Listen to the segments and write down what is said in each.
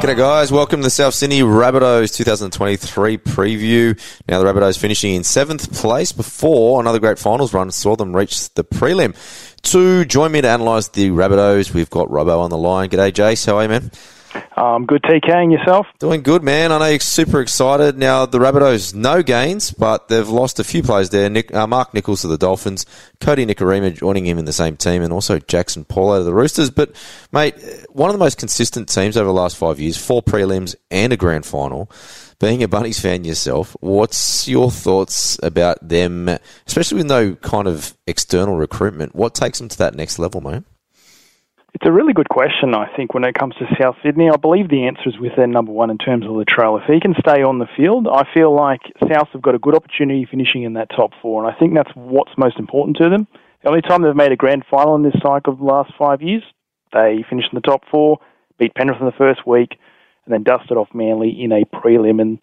G'day guys, welcome to the South Sydney Rabbitohs 2023 preview. Now the Rabbitohs finishing in seventh place before another great finals run saw them reach the prelim. To join me to analyse the Rabbitohs, we've got Robbo on the line. G'day Jace, how are you man? Um, good TK and yourself? Doing good, man. I know you're super excited. Now, the Rabbitohs, no gains, but they've lost a few players there. Nick, uh, Mark Nicholls of the Dolphins, Kodi Nikorima joining him in the same team, and also Jackson Paul out of the Roosters. But, mate, one of the most consistent teams over the last five years, four prelims and a grand final. Being a Bunnies fan yourself, what's your thoughts about them, especially with no kind of external recruitment? What takes them to that next level, mate? It's a really good question, I think, when it comes to South Sydney. I believe the answer is with their number one in terms of Latrell. If he can stay on the field, I feel like South have got a good opportunity finishing in that top four, and I think that's what's most important to them. The only time they've made a grand final in this cycle of the last five years, they finished in the top four, beat Penrith in the first week, and then dusted off Manly in a prelim. And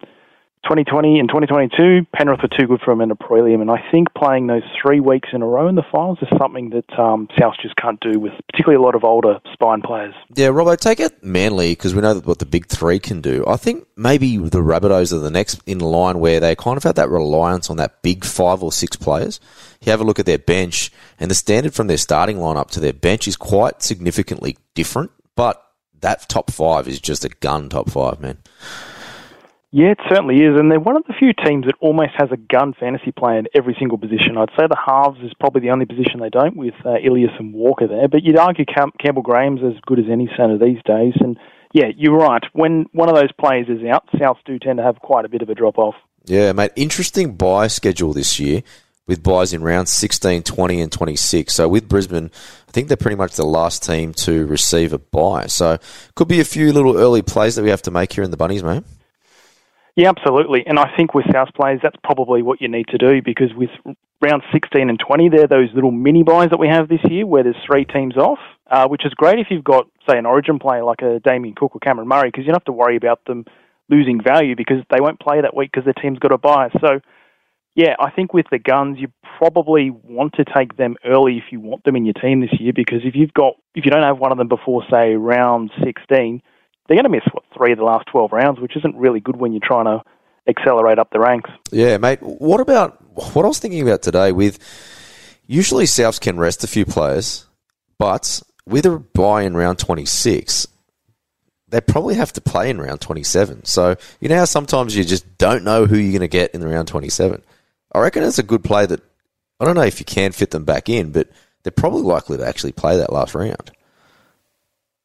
2020 and 2022, Penrith were too good for them in a prelim, and I think playing those three weeks in a row in the finals is something that um, South just can't do with particularly a lot of older spine players. Yeah, Robbo, take it Manly because we know what the big three can do. I think maybe the Rabbitohs are the next in line where they kind of have that reliance on that big five or six players. You have a look at their bench, and the standard from their starting lineup to their bench is quite significantly different, but that top five is just a gun top five, man. Yeah, it certainly is, and they're one of the few teams that almost has a gun fantasy player in every single position. I'd say the halves is probably the only position they don't, with uh, Ilias and Walker there. But you'd argue Cam- Campbell Graham's as good as any centre these days. And yeah, you're right. When one of those players is out, Souths do tend to have quite a bit of a drop off. Yeah, mate. Interesting buy schedule this year with buys in rounds 16, 20, and 26. So with Brisbane, I think they're pretty much the last team to receive a buy. So could be a few little early plays that we have to make here in the Bunnies, mate. Yeah, absolutely. And I think with South players, that's probably what you need to do because with round 16 and 20, they're those little mini buys that we have this year where there's three teams off, uh, which is great if you've got, say, an origin player like a Damien Cook or Cameron Murray because you don't have to worry about them losing value because they won't play that week because their team's got a buy. So, yeah, I think with the guns, you probably want to take them early if you want them in your team this year because if you've got, if you don't have one of them before, say, round 16, they're going to miss what three of the last twelve rounds, which isn't really good when you're trying to accelerate up the ranks. Yeah, mate. What about what I was thinking about today? With usually Souths can rest a few players, but with a buy in round twenty six, they probably have to play in round twenty seven. So you know how sometimes you just don't know who you're going to get in the round twenty seven. I reckon it's a good play that I don't know if you can fit them back in, but they're probably likely to actually play that last round.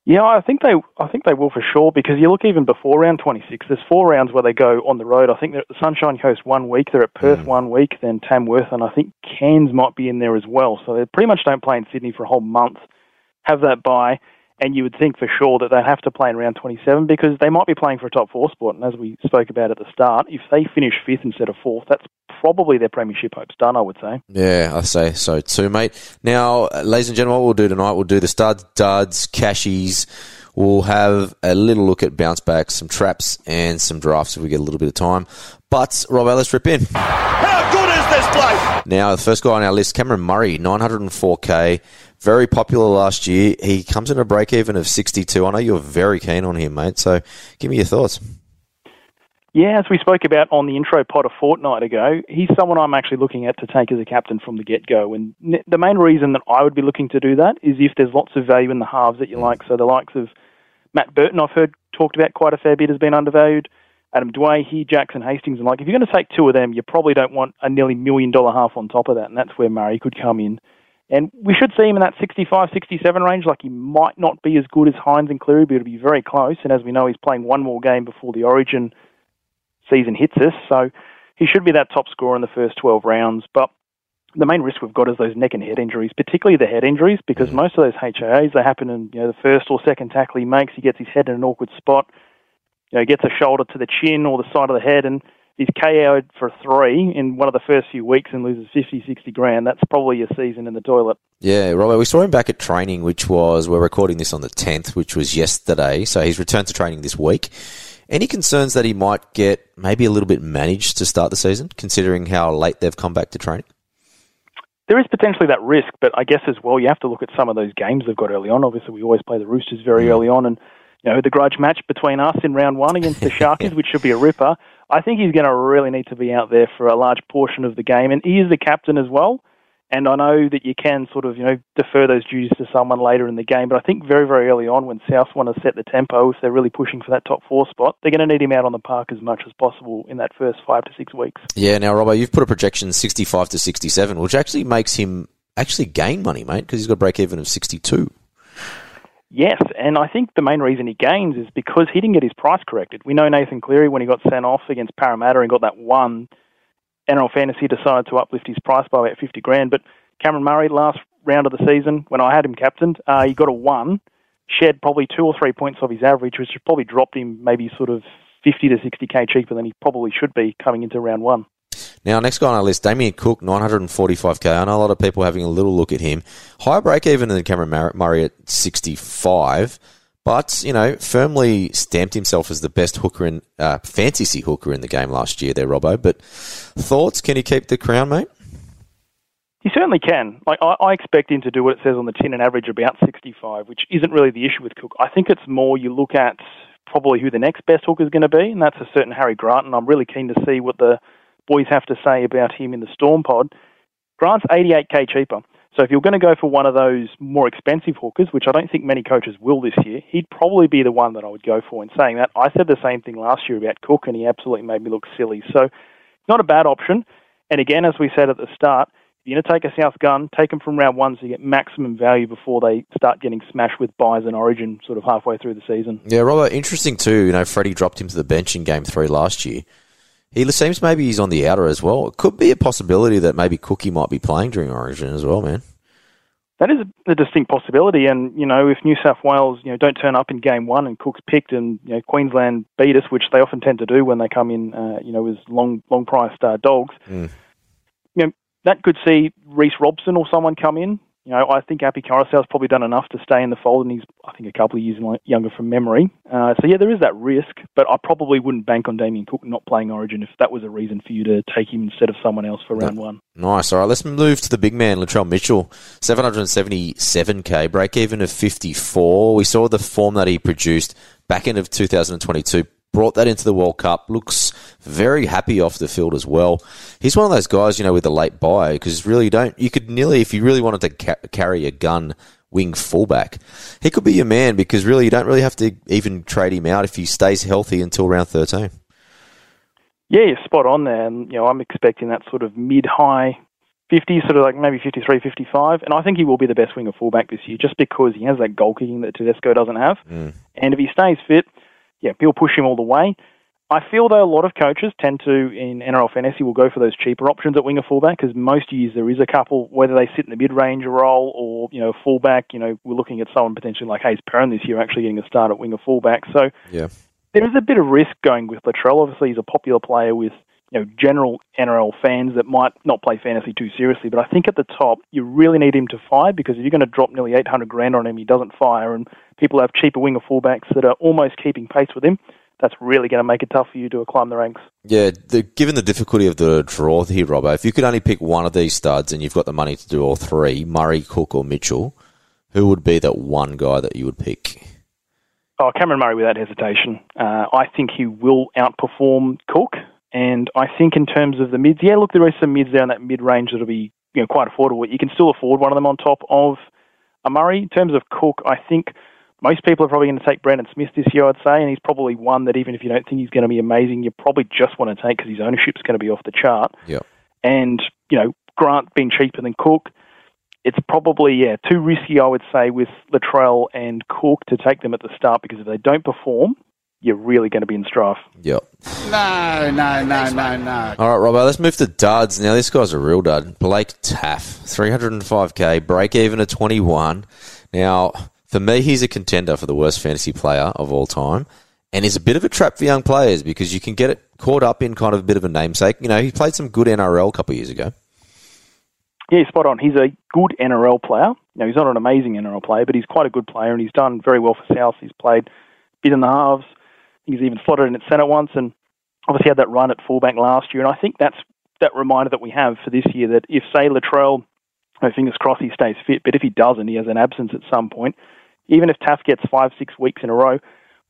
Yeah, I think they, I think they will for sure because you look even before round 26. There's four rounds where they go on the road. I think they're at the Sunshine Coast one week, they're at Perth mm. one week, then Tamworth, and I think Cairns might be in there as well. So they pretty much don't play in Sydney for a whole month. Have that bye, and you would think for sure that they'd have to play in round 27 because they might be playing for a top four spot. And as we spoke about at the start, if they finish fifth instead of fourth, that's probably their premiership hopes done, I would say. Yeah, I say so too, mate. Now, ladies and gentlemen, what we'll do tonight, we'll do the studs, duds, cashies. We'll have a little look at bounce backs, some traps, and some drafts if we get a little bit of time. But, Rob, let's rip in. How good is this place? Now, the first guy on our list, Cameron Murray, 904k. Very popular last year. He comes in a break even of 62. I know you're very keen on him, mate. So give me your thoughts. Yeah, as we spoke about on the intro pod a fortnight ago, he's someone I'm actually looking at to take as a captain from the get go. And the main reason that I would be looking to do that is if there's lots of value in the halves that you mm. like. So the likes of Matt Burton, I've heard talked about quite a fair bit, has been undervalued. Adam Doueihi, Jackson Hastings, and like if you're going to take two of them, you probably don't want a nearly million dollar half on top of that, and that's where Murray could come in. And we should see him in that 65, 67 range. Like he might not be as good as Hynes and Cleary, but it'll be very close. And as we know, he's playing one more game before the Origin season hits us. So he should be that top scorer in the first 12 rounds. But the main risk we've got is those neck and head injuries, particularly the head injuries, because most of those HIAs they happen in you know the first or second tackle he makes. He gets his head in an awkward spot, you know, gets a shoulder to the chin or the side of the head, and he's KO'd for three in one of the first few weeks and loses 50, 60 grand. That's probably a season in the toilet. Yeah, Robert, we saw him back at training, which was we're recording this on the tenth, which was yesterday. So he's returned to training this week Any concerns that he might get maybe a little bit managed to start the season, considering how late they've come back to training? There is potentially that risk, but I guess as well, you have to look at some of those games they've got early on. Obviously, we always play the Roosters very early on, and you know the grudge match between us in round one against the Sharkies, which should be a ripper. I think he's going to really need to be out there for a large portion of the game, and he is the captain as well. And I know that you can sort of, you know, defer those duties to someone later in the game, but I think very, very early on when South want to set the tempo, if they're really pushing for that top four spot, they're going to need him out on the park as much as possible in that first five to six weeks. Yeah, now, Robbo, you've put a projection 65 to 67, which actually makes him actually gain money, mate, because he's got a break even of 62. Yes, and I think the main reason he gains is because he didn't get his price corrected. We know Nathan Cleary, when he got sent off against Parramatta and got that one, NRL Fantasy decided to uplift his price by about 50 grand. But Cameron Murray, last round of the season, when I had him captained, uh, he got a one, shed probably two or three points off his average, which probably dropped him maybe sort of 50 to 60k cheaper than he probably should be coming into round one. Now, next guy on our list, Damien Cook, 945k. I know a lot of people having a little look at him. Higher break even than Cameron Murray at 65, but, you know, firmly stamped himself as the best hooker in, uh, fantasy hooker in the game last year there, Robbo. But thoughts? Can he keep the crown, mate? He certainly can. Like I, I expect him to do what it says on the tin and average about 65, which isn't really the issue with Cook. I think it's more you look at probably who the next best hooker is going to be, and that's a certain Harry Grant. And I'm really keen to see what the boys have to say about him in the Storm pod. Grant's 88k cheaper. So if you're going to go for one of those more expensive hookers, which I don't think many coaches will this year, he'd probably be the one that I would go for. In saying that, I said the same thing last year about Cook, and he absolutely made me look silly. So not a bad option. And again, as we said at the start, if you're going to take a South gun, take them from round one so you get maximum value before they start getting smashed with buys and origin sort of halfway through the season. Yeah, Robbo, interesting too. You know, Freddie dropped him to the bench in game three last year. He seems maybe he's on the outer as well. It could be a possibility that maybe Cookie might be playing during Origin as well, man. That is a, distinct possibility, and you know, if New South Wales, you know, don't turn up in game one and Cook's picked, and you know, Queensland beat us, which they often tend to do when they come in, uh, you know, as long long priced uh, dogs. Mm. You know, that could see Reece Robson or someone come in. You know, I think Api Koroisau's probably done enough to stay in the fold, and he's, I think, a couple of years younger from memory. Uh, so, yeah, there is that risk, but I probably wouldn't bank on Damien Cook not playing Origin if that was a reason for you to take him instead of someone else for round one. Nice. All right, let's move to the big man, Latrell Mitchell. 777k, break even of 54. We saw the form that he produced back end of 2022. Brought that into the World Cup. Looks very happy off the field as well. He's one of those guys, you know, with a late buy because really you don't. You could nearly, if you really wanted to ca- carry a gun wing fullback, he could be your man because really you don't really have to even trade him out if he stays healthy until round 13. Yeah, you're spot on there. And, you know, I'm expecting that sort of mid-high 50, sort of like maybe 53, 55. And I think he will be the best winger fullback this year just because he has that goal kicking that Tedesco doesn't have. Mm. And if he stays fit, yeah, he'll push him all the way. I feel though a lot of coaches tend to in NRL fantasy will go for those cheaper options at winger fullback because most years there is a couple whether they sit in the mid range role or you know fullback. You know we're looking at someone potentially like Hayes Perrin this year actually getting a start at winger fullback. So Yeah. there is a bit of risk going with Latrell. Obviously he's a popular player with you know general NRL fans that might not play fantasy too seriously. But I think at the top you really need him to fire because if you're going to drop nearly 800 grand on him, he doesn't fire, and people have cheaper winger fullbacks that are almost keeping pace with him that's really going to make it tough for you to climb the ranks. Yeah, the, given the difficulty of the draw here, Robbo, if you could only pick one of these studs and you've got the money to do all three, Murray, Cook, or Mitchell, who would be that one guy that you would pick? Oh, Cameron Murray without hesitation. Uh, I think he will outperform Cook, and I think in terms of the mids, yeah, look, there are some mids there in that mid range that'll be you know quite affordable. You can still afford one of them on top of a Murray. In terms of Cook, I think most people are probably going to take Brandon Smith this year, I'd say, and he's probably one that even if you don't think he's going to be amazing, you probably just want to take because his ownership's going to be off the chart. Yep. And, you know, Grant being cheaper than Cook, it's probably, yeah, too risky, I would say, with Latrell and Cook to take them at the start because if they don't perform, you're really going to be in strife. Yep. No, no, no, no, no. All right, Robbo, let's move to duds. Now, this guy's a real dud. Blake Taaffe, 305k, break even at 21. Now, for me, he's a contender for the worst fantasy player of all time. And is a bit of a trap for young players because you can get it caught up in kind of a bit of a namesake. You know, he played some good NRL a couple of years ago. Yeah, spot on. He's a good NRL player. Now, he's not an amazing NRL player, but he's quite a good player, and he's done very well for South. He's played a bit in the halves. He's even slotted in at centre once, and obviously had that run at fullback last year. And I think that's that reminder that we have for this year that if say Latrell, oh, fingers crossed he stays fit, but if he doesn't, he has an absence at some point. Even if Taaffe gets five, six weeks in a row,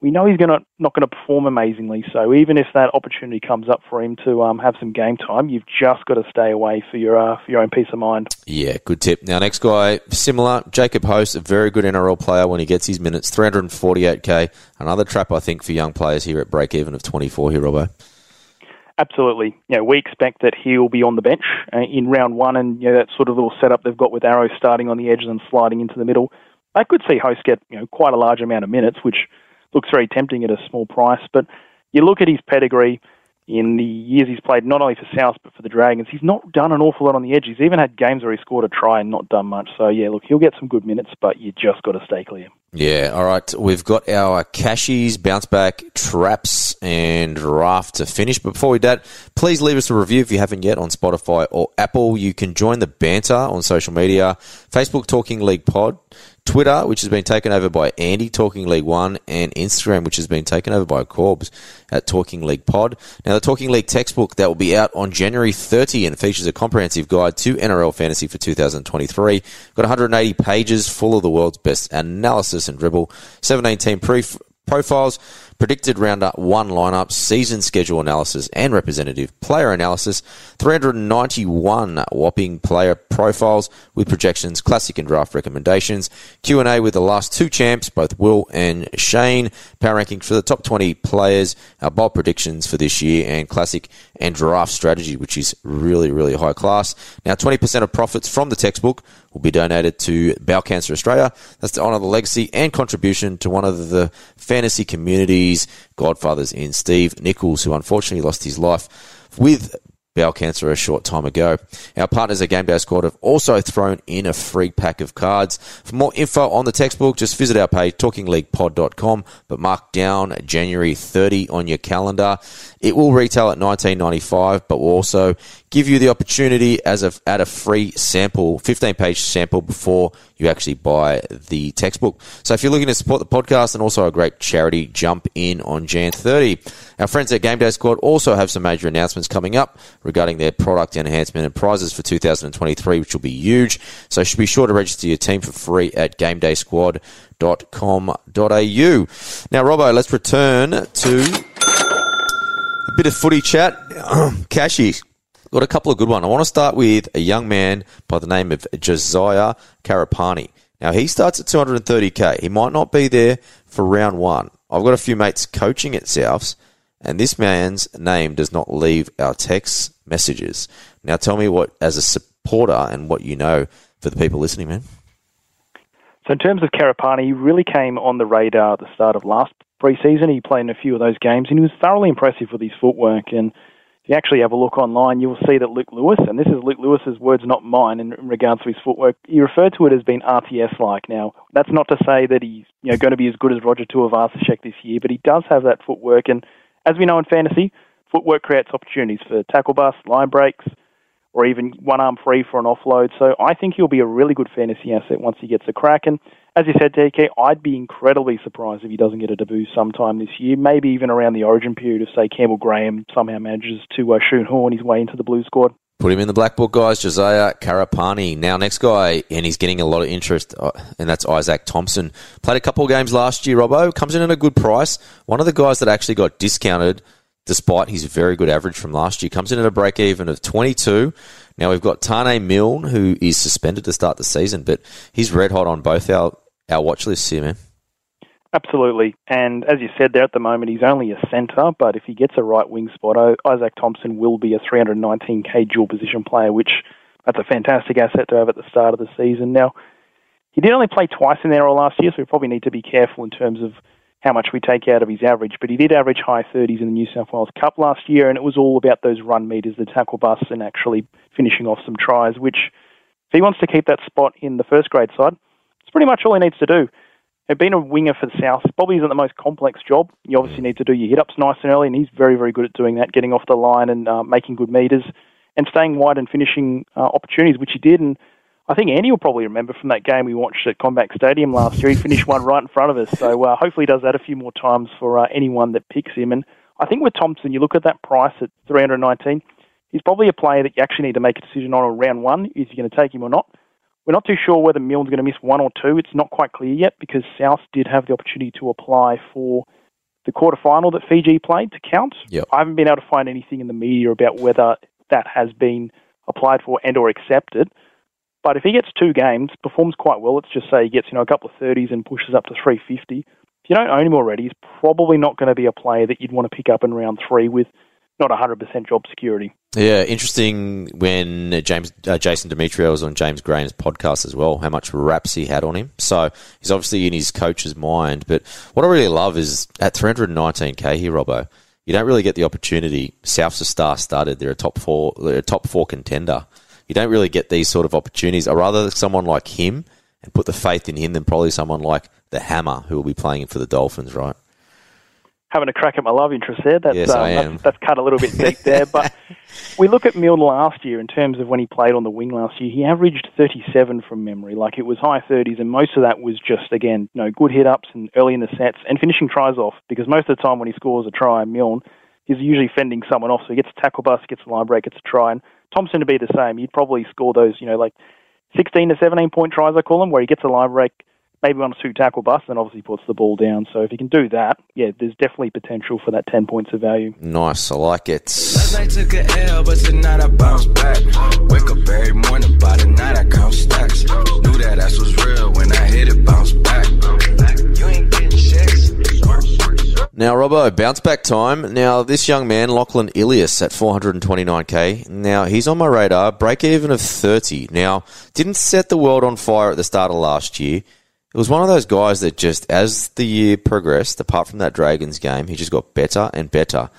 we know he's gonna not going to perform amazingly. So even if that opportunity comes up for him to um, have some game time, you've just got to stay away for your uh, for your own peace of mind. Yeah, good tip. Now, next guy, similar, Jacob Host, a very good NRL player when he gets his minutes, 348k. Another trap, I think, for young players here at break even of 24 here, Robbo. Absolutely. You know, we expect that he'll be on the bench uh, in round one, and you know, that sort of little setup they've got with Arrow starting on the edges and sliding into the middle. I could see Host get you know quite a large amount of minutes, which looks very tempting at a small price. But you look at his pedigree in the years he's played, not only for South but for the Dragons. He's not done an awful lot on the edge. He's even had games where he scored a try and not done much. So yeah, look, he'll get some good minutes, but you just got to stay clear. Yeah, all right. We've got our cashies, bounce back, traps, and draft to finish. But before we do that, please leave us a review if you haven't yet on Spotify or Apple. You can join the banter on social media Facebook Talking League Pod, Twitter, which has been taken over by Andy, Talking League One, and Instagram, which has been taken over by Corbs at Talking League Pod. Now, the Talking League textbook that will be out on January 30 and features a comprehensive guide to NRL fantasy for 2023. Got 180 pages full of the world's best analysis and dribble, 17 team pre- profiles predicted round up one lineup, season schedule analysis, and representative player analysis. 391 whopping player profiles with projections, classic and draft recommendations. Q&A with the last two champs, both Will and Shane. Power rankings for the top 20 players, our bold predictions for this year, and classic and draft strategy, which is really, really high class. Now, 20% of profits from the textbook will be donated to Bowel Cancer Australia. That's to honour the legacy and contribution to one of the fantasy community's godfathers in Steve Nichols, who unfortunately lost his life with bowel cancer a short time ago. Our partners at Game Day Squad have also thrown in a free pack of cards. For more info on the textbook, just visit our page, talkingleaguepod.com, but mark down January 30 on your calendar. It will retail at 19.95, but will also give you the opportunity as a at a free sample, 15 page sample before you actually buy the textbook. So if you're looking to support the podcast and also a great charity, jump in on Jan 30. Our friends at Game Day Squad also have some major announcements coming up regarding their product enhancement and prizes for 2023, which will be huge. So should be sure to register your team for free at gamedaysquad.com.au. Now, Robbo, let's return to bit of footy chat. Cashy, got a couple of good ones. I want to start with a young man by the name of Josiah Karapani. Now, he starts at 230k. He might not be there for round one. I've got a few mates coaching at Souths, and this man's name does not leave our text messages. Now, tell me what, as a supporter, and what you know for the people listening, man. So, in terms of Karapani, he really came on the radar at the start of last pre-season. He played in a few of those games, and he was thoroughly impressive with his footwork. And if you actually have a look online, you will see that Luke Lewis, and this is Luke Lewis's words, not mine, in, regards to his footwork, he referred to it as being RTS-like. Now, that's not to say that he's you know going to be as good as Roger Tuivasa-Sheck this year, but he does have that footwork. And as we know in fantasy, footwork creates opportunities for tackle busts, line breaks, or even one arm free for an offload. So I think he'll be a really good fantasy asset once he gets a crack. And as you said, DK, I'd be incredibly surprised if he doesn't get a debut sometime this year, maybe even around the origin period if, say, Campbell Graham somehow manages to uh, shoehorn his way into the blue squad. Put him in the black book, guys. Josiah Karapani. Now, next guy, and he's getting a lot of interest, uh, and that's Izaac Thompson. Played a couple of games last year, Robbo. Comes in at a good price. One of the guys that actually got discounted despite his very good average from last year. Comes in at a break even of 22. Now we've got Taane Milne, who is suspended to start the season, but he's red hot on both our, our watch lists here, man. Absolutely. And as you said there at the moment, he's only a centre, but if he gets a right wing spot, Izaac Thompson will be a 319k dual position player, which that's a fantastic asset to have at the start of the season. Now, he did only play twice in there all last year, so we probably need to be careful in terms of how much we take out of his average, but he did average high 30s in the New South Wales Cup last year, and it was all about those run meters, the tackle busts, and actually finishing off some tries, which, if he wants to keep that spot in the first grade side, it's pretty much all he needs to do. And being a winger for the South probably isn't the most complex job. You obviously need to do your hit ups nice and early, and he's very, very good at doing that, getting off the line and uh, making good meters, and staying wide and finishing uh, opportunities, which he did. And I think Andy will probably remember from that game we watched at CommBank Stadium last year. He finished one right in front of us. So uh, hopefully he does that a few more times for uh, anyone that picks him. And I think with Thompson, you look at that price at 319, he's probably a player that you actually need to make a decision on in round one. Is you going to take him or not? We're not too sure whether Milne's going to miss one or two. It's not quite clear yet because South did have the opportunity to apply for the quarterfinal that Fiji played to count. Yep. I haven't been able to find anything in the media about whether that has been applied for and or accepted. But if he gets two games, performs quite well, let's just say he gets you know a couple of 30s and pushes up to 350. If you don't own him already, he's probably not going to be a player that you'd want to pick up in round three with not 100% job security. Yeah, interesting when James uh, Jason Demetriou was on James Graham's podcast as well, how much raps he had on him. So he's obviously in his coach's mind. But what I really love is at 319k here, Robbo, you don't really get the opportunity. South's a star started. They're a top four, they're a top four contender. You don't really get these sort of opportunities. I rather someone like him and put the faith in him than probably someone like the Hammer who will be playing for the Dolphins, right? having a crack at my love interest there. That's, Yes, um, I am. That's, that's cut a little bit deep there. But we look at Milne last year in terms of when he played on the wing last year. He averaged 37 from memory. Like it was high 30s, and most of that was just, again, you know, good hit ups and early in the sets and finishing tries off. Because most of the time when he scores a try, Milne, he's usually fending someone off. So he gets a tackle bust, gets a line break, gets a try. And Thompson to be the same. He'd probably score those, you know, like 16 to 17 point tries, I call them, where he gets a line break, maybe one or two tackle busts, and obviously puts the ball down. So if he can do that, yeah, there's definitely potential for that 10 points of value. Nice, I like it. Last night took a L, but tonight I bounce back. Wake up every morning, by the night I count stacks. Knew that ass was real when I hit it, bounce back. Now, Robbo, bounce back time. Now, this young man, Lachlan Ilias, at 429k. Now, he's on my radar. Break even of 30. Now, didn't set the world on fire at the start of last year. It was one of those guys that just, as the year progressed, apart from that Dragons game, he just got better and better.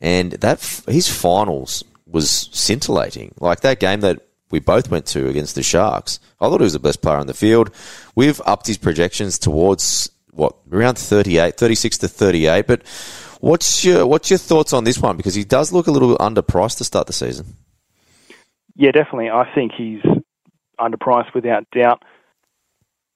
And that his finals was scintillating. Like that game that we both went to against the Sharks. I thought he was the best player on the field. We've upped his projections towards what around 38, 36 to 38. But what's your what's your thoughts on this one? Because he does look a little bit underpriced to start the season. Yeah, definitely. I think he's underpriced without doubt.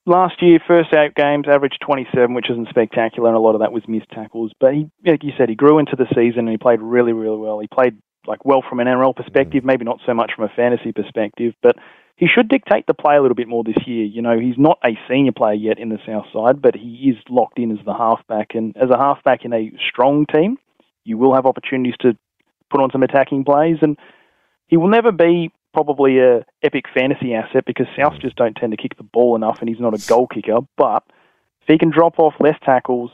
Last year, first eight games, averaged 27, which isn't spectacular, and a lot of that was missed tackles. But he, like you said, he grew into the season and he played really, really well. He played like well from an NRL perspective, mm. maybe not so much from a fantasy perspective, but he should dictate the play a little bit more this year. You know, he's not a senior player yet in the South Side, but he is locked in as the halfback, and as a halfback in a strong team, you will have opportunities to put on some attacking plays, and he will never be probably a epic fantasy asset because South mm. just don't tend to kick the ball enough, and he's not a goal kicker. But if he can drop off less tackles,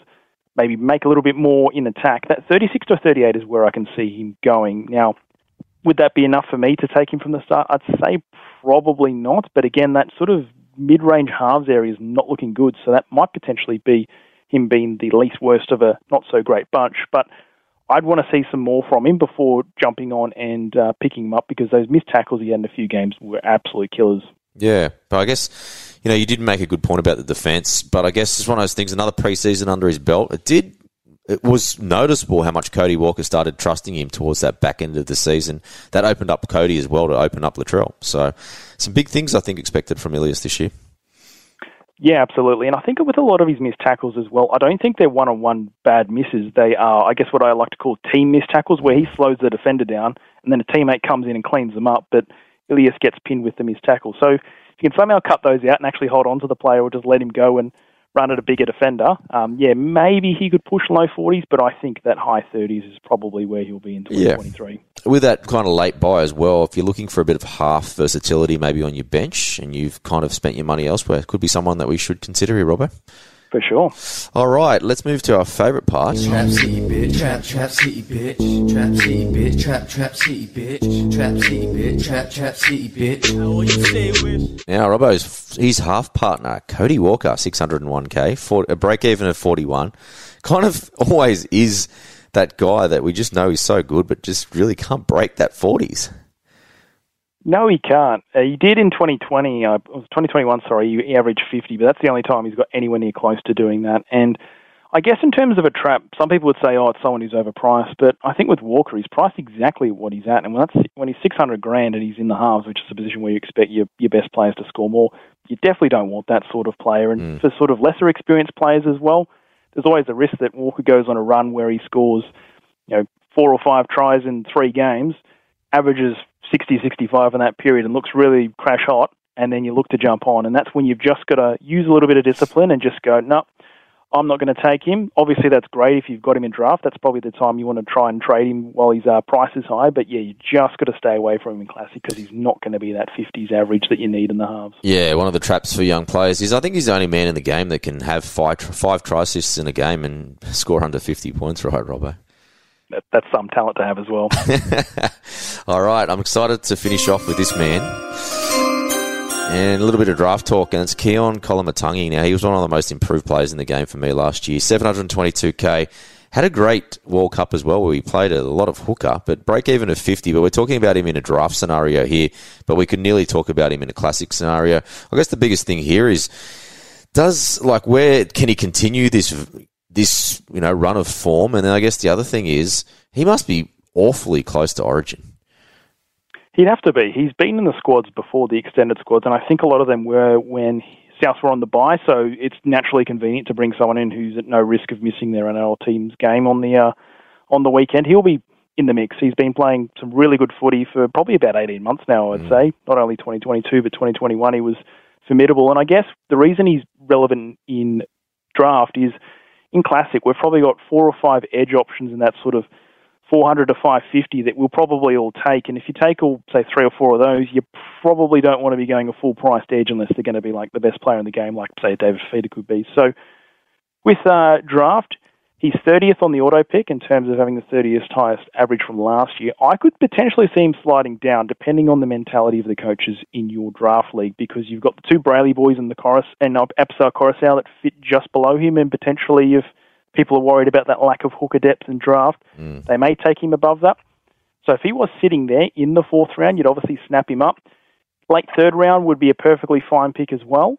maybe make a little bit more in attack, that 36 to 38 is where I can see him going. Now, would that be enough for me to take him from the start? I'd say probably not. But again, that sort of mid-range halves area is not looking good, so that might potentially be him being the least worst of a not so great bunch. But I'd want to see some more from him before jumping on and uh, picking him up because those missed tackles he had in a few games were absolute killers. Yeah, but I guess you know you did make a good point about the defense, but I guess it's one of those things. Another preseason under his belt, it did. It was noticeable how much Cody Walker started trusting him towards that back end of the season. That opened up Cody as well to open up Latrell. So, some big things I think expected from Ilias this year. Yeah, absolutely. And I think with a lot of his missed tackles as well, I don't think they're one on one bad misses. They are, I guess, what I like to call team missed tackles, where he slows the defender down and then a teammate comes in and cleans them up, but Ilias gets pinned with the missed tackle. So if you can somehow cut those out and actually hold on to the player or just let him go and run at a bigger defender, um, yeah, maybe he could push low 40s, but I think that high 30s is probably where he'll be in 2023. With that kind of late buy as well, if you're looking for a bit of half versatility maybe on your bench and you've kind of spent your money elsewhere, could be someone that we should consider here, Robbo. For sure. All right, let's move to our favourite part. Trap city bitch, trap trap city bitch, trap city bitch, trap trap city bitch, trap city bitch, trap trap city bitch. Now, Robbo's his half partner, Cody Walker, 601k, for a break even of 41. Kind of always is that guy that we just know is so good, but just really can't break that 40s. No, he can't. Uh, he did in 2020. Uh, 2021, sorry. He, averaged 50, but that's the only time he's got anywhere near close to doing that. And I guess in terms of a trap, some people would say, "Oh, it's someone who's overpriced," but I think with Walker, he's priced exactly what he's at, and when that's when he's six hundred grand and he's in the halves, which is a position where you expect your your best players to score more, you definitely don't want that sort of player. And Mm. for sort of lesser experienced players as well, there's always a risk that Walker goes on a run where he scores, you know, four or five tries in three games, averages 60, 65 in that period, and looks really crash hot, and then you look to jump on, and that's when you've just got to use a little bit of discipline and just go, no. I'm not going to take him. Obviously, that's great if you've got him in draft. That's probably the time you want to try and trade him while his uh, price is high. But yeah, you just got to stay away from him in classic because he's not going to be that 50s average that you need in the halves. Yeah, one of the traps for young players is I think he's the only man in the game that can have five five try in a game and score under 50 points, right, Robbo? That, that's some talent to have as well. All right, I'm excited to finish off with this man. And a little bit of draft talk, and it's Keaon Koloamatangi. Now, he was one of the most improved players in the game for me last year. 722k. Had a great World Cup as well, where he played a lot of hooker, but break even of 50. But we're talking about him in a draft scenario here, but we could nearly talk about him in a classic scenario. I guess the biggest thing here is does like where can he continue this this you know run of form? And then I guess the other thing is he must be awfully close to Origin. He'd have to be. He's been in the squads before, the extended squads, and I think a lot of them were when South were on the bye, so it's naturally convenient to bring someone in who's at no risk of missing their NRL team's game on the uh, on the weekend. He'll be in the mix. He's been playing some really good footy for probably about 18 months now, I'd say. Not only 2022, but 2021, he was formidable. And I guess the reason he's relevant in draft is in Classic, we've probably got four or five edge options in that sort of 400 to 550 that we'll probably all take. And if you take all, say, three or four of those, you probably don't want to be going a full priced edge unless they're going to be like the best player in the game, like, say, David Fifita could be. So with uh, draft, he's 30th on the auto pick in terms of having the 30th highest average from last year. I could potentially see him sliding down depending on the mentality of the coaches in your draft league because you've got the two Brailey boys and the Chorus and uh, Apsar Coruscant that fit just below him, and potentially if people are worried about that lack of hooker depth in draft, they may take him above that. So if he was sitting there in the fourth round, you'd obviously snap him up. Late third round would be a perfectly fine pick as well.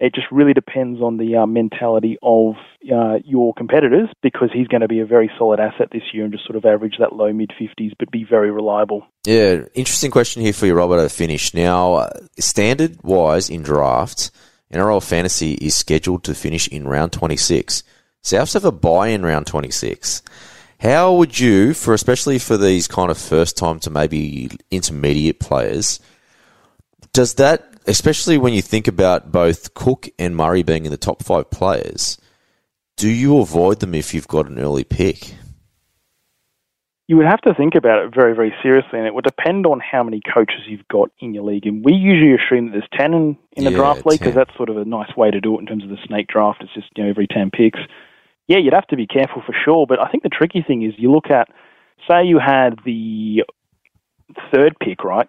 It just really depends on the uh, mentality of uh, your competitors because he's going to be a very solid asset this year and just sort of average that low mid 50s but be very reliable. Yeah, interesting question here for you, Robert, to finish. Now, uh, standard wise in draft, NRL Fantasy is scheduled to finish in round 26. Souths have a buy in round 26. How would you, for especially for these kind of first time to maybe intermediate players, does that, especially when you think about both Cook and Murray being in the top five players, do you avoid them if you've got an early pick? You would have to think about it very, very seriously, and it would depend on how many coaches you've got in your league. And we usually assume that there's 10 in, in a Yeah, draft league because that's sort of a nice way to do it in terms of the snake draft. It's just, you know, every 10 picks. Yeah, you'd have to be careful for sure, but I think the tricky thing is you look at, say you had the third pick, right?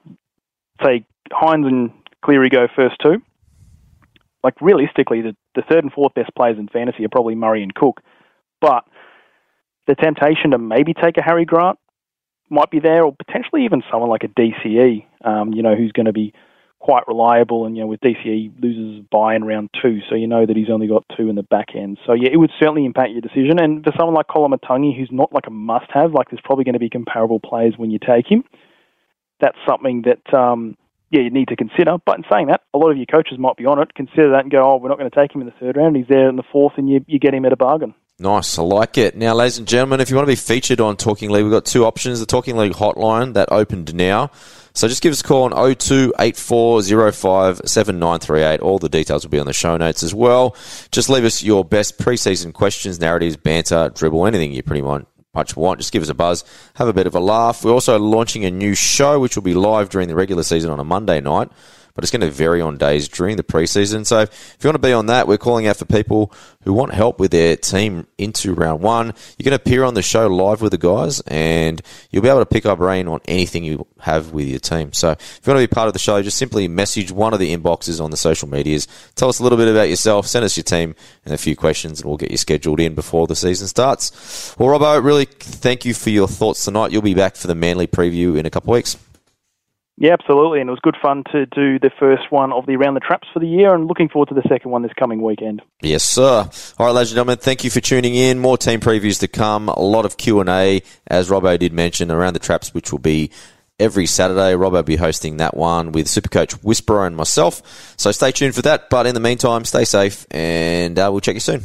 Say Hines and Cleary go first two. Like realistically, the, the third and fourth best players in fantasy are probably Murray and Cook, but the temptation to maybe take a Harry Grant might be there, or potentially even someone like a DCE, um, you know, who's going to be quite reliable. And you know, with DCE loses by in round two, so you know that he's only got two in the back end. So yeah, it would certainly impact your decision. And for someone like Koloamatangi, who's not like a must-have, like there's probably going to be comparable players when you take him. That's something that. Um, yeah, you need to consider. But in saying that, a lot of your coaches might be on it. Consider that and go, oh, we're not going to take him in the third round. He's there in the fourth, and you, you get him at a bargain. Nice, I like it. Now, ladies and gentlemen, if you want to be featured on Talking League, we've got two options. The Talking League hotline that opened now. So just give us a call on 02 8405 7938. All the details will be on the show notes as well. Just leave us your best preseason questions, narratives, banter, dribble, anything you pretty much much want. Just give us a buzz, have a bit of a laugh. We're also launching a new show which will be live during the regular season on a Monday night but it's going to vary on days during the preseason. So if you want to be on that, we're calling out for people who want help with their team into round one. You can appear on the show live with the guys, and you'll be able to pick up brain on anything you have with your team. So if you want to be part of the show, just simply message one of the inboxes on the social medias. Tell us a little bit about yourself, send us your team and a few questions, and we'll get you scheduled in before the season starts. Well, Robbo, really thank you for your thoughts tonight. You'll be back for the Manly preview in a couple of weeks. Yeah, absolutely, and it was good fun to do the first one of the Around the Traps for the year, and looking forward to the second one this coming weekend. Yes, sir. All right, ladies and gentlemen, thank you for tuning in. More team previews to come. A lot of Q and A, as Robbo did mention, around the traps, which will be every Saturday. Robbo will be hosting that one with Supercoach Whisperer and myself. So stay tuned for that. But in the meantime, stay safe, and uh, we'll check you soon.